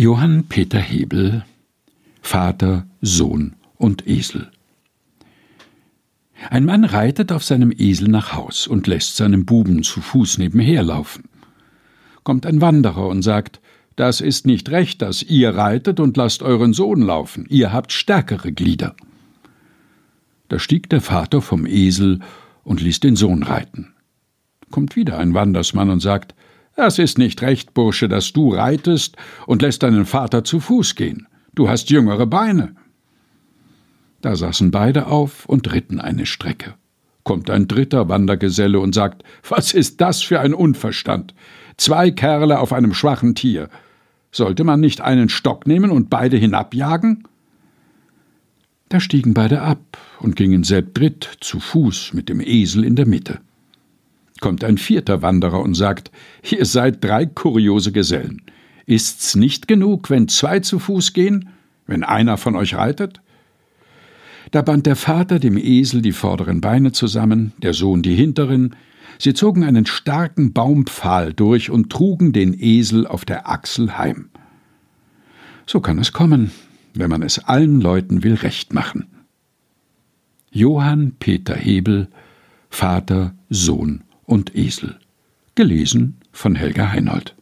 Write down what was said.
Johann Peter Hebel Vater, Sohn und Esel Ein Mann reitet auf seinem Esel nach Haus und lässt seinem Buben zu Fuß nebenher laufen. Kommt ein Wanderer und sagt, das ist nicht recht, dass ihr reitet und lasst euren Sohn laufen, ihr habt stärkere Glieder. Da stieg der Vater vom Esel und ließ den Sohn reiten. Kommt wieder ein Wandersmann und sagt, das ist nicht recht, Bursche, dass du reitest und lässt deinen Vater zu Fuß gehen. Du hast jüngere Beine. Da saßen beide auf und ritten eine Strecke. Kommt ein dritter Wandergeselle und sagt, was ist das für ein Unverstand? Zwei Kerle auf einem schwachen Tier. Sollte man nicht einen Stock nehmen und beide hinabjagen? Da stiegen beide ab und gingen selbdritt zu Fuß mit dem Esel in der Mitte. Kommt ein vierter Wanderer und sagt, ihr seid drei kuriose Gesellen. Ist's nicht genug, wenn zwei zu Fuß gehen, wenn einer von euch reitet? Da band der Vater dem Esel die vorderen Beine zusammen, der Sohn die hinteren, sie zogen einen starken Baumpfahl durch und trugen den Esel auf der Achsel heim. So kann es kommen, wenn man es allen Leuten will recht machen. Johann Peter Hebel Vater, Sohn und Esel. Gelesen von Helga Heinold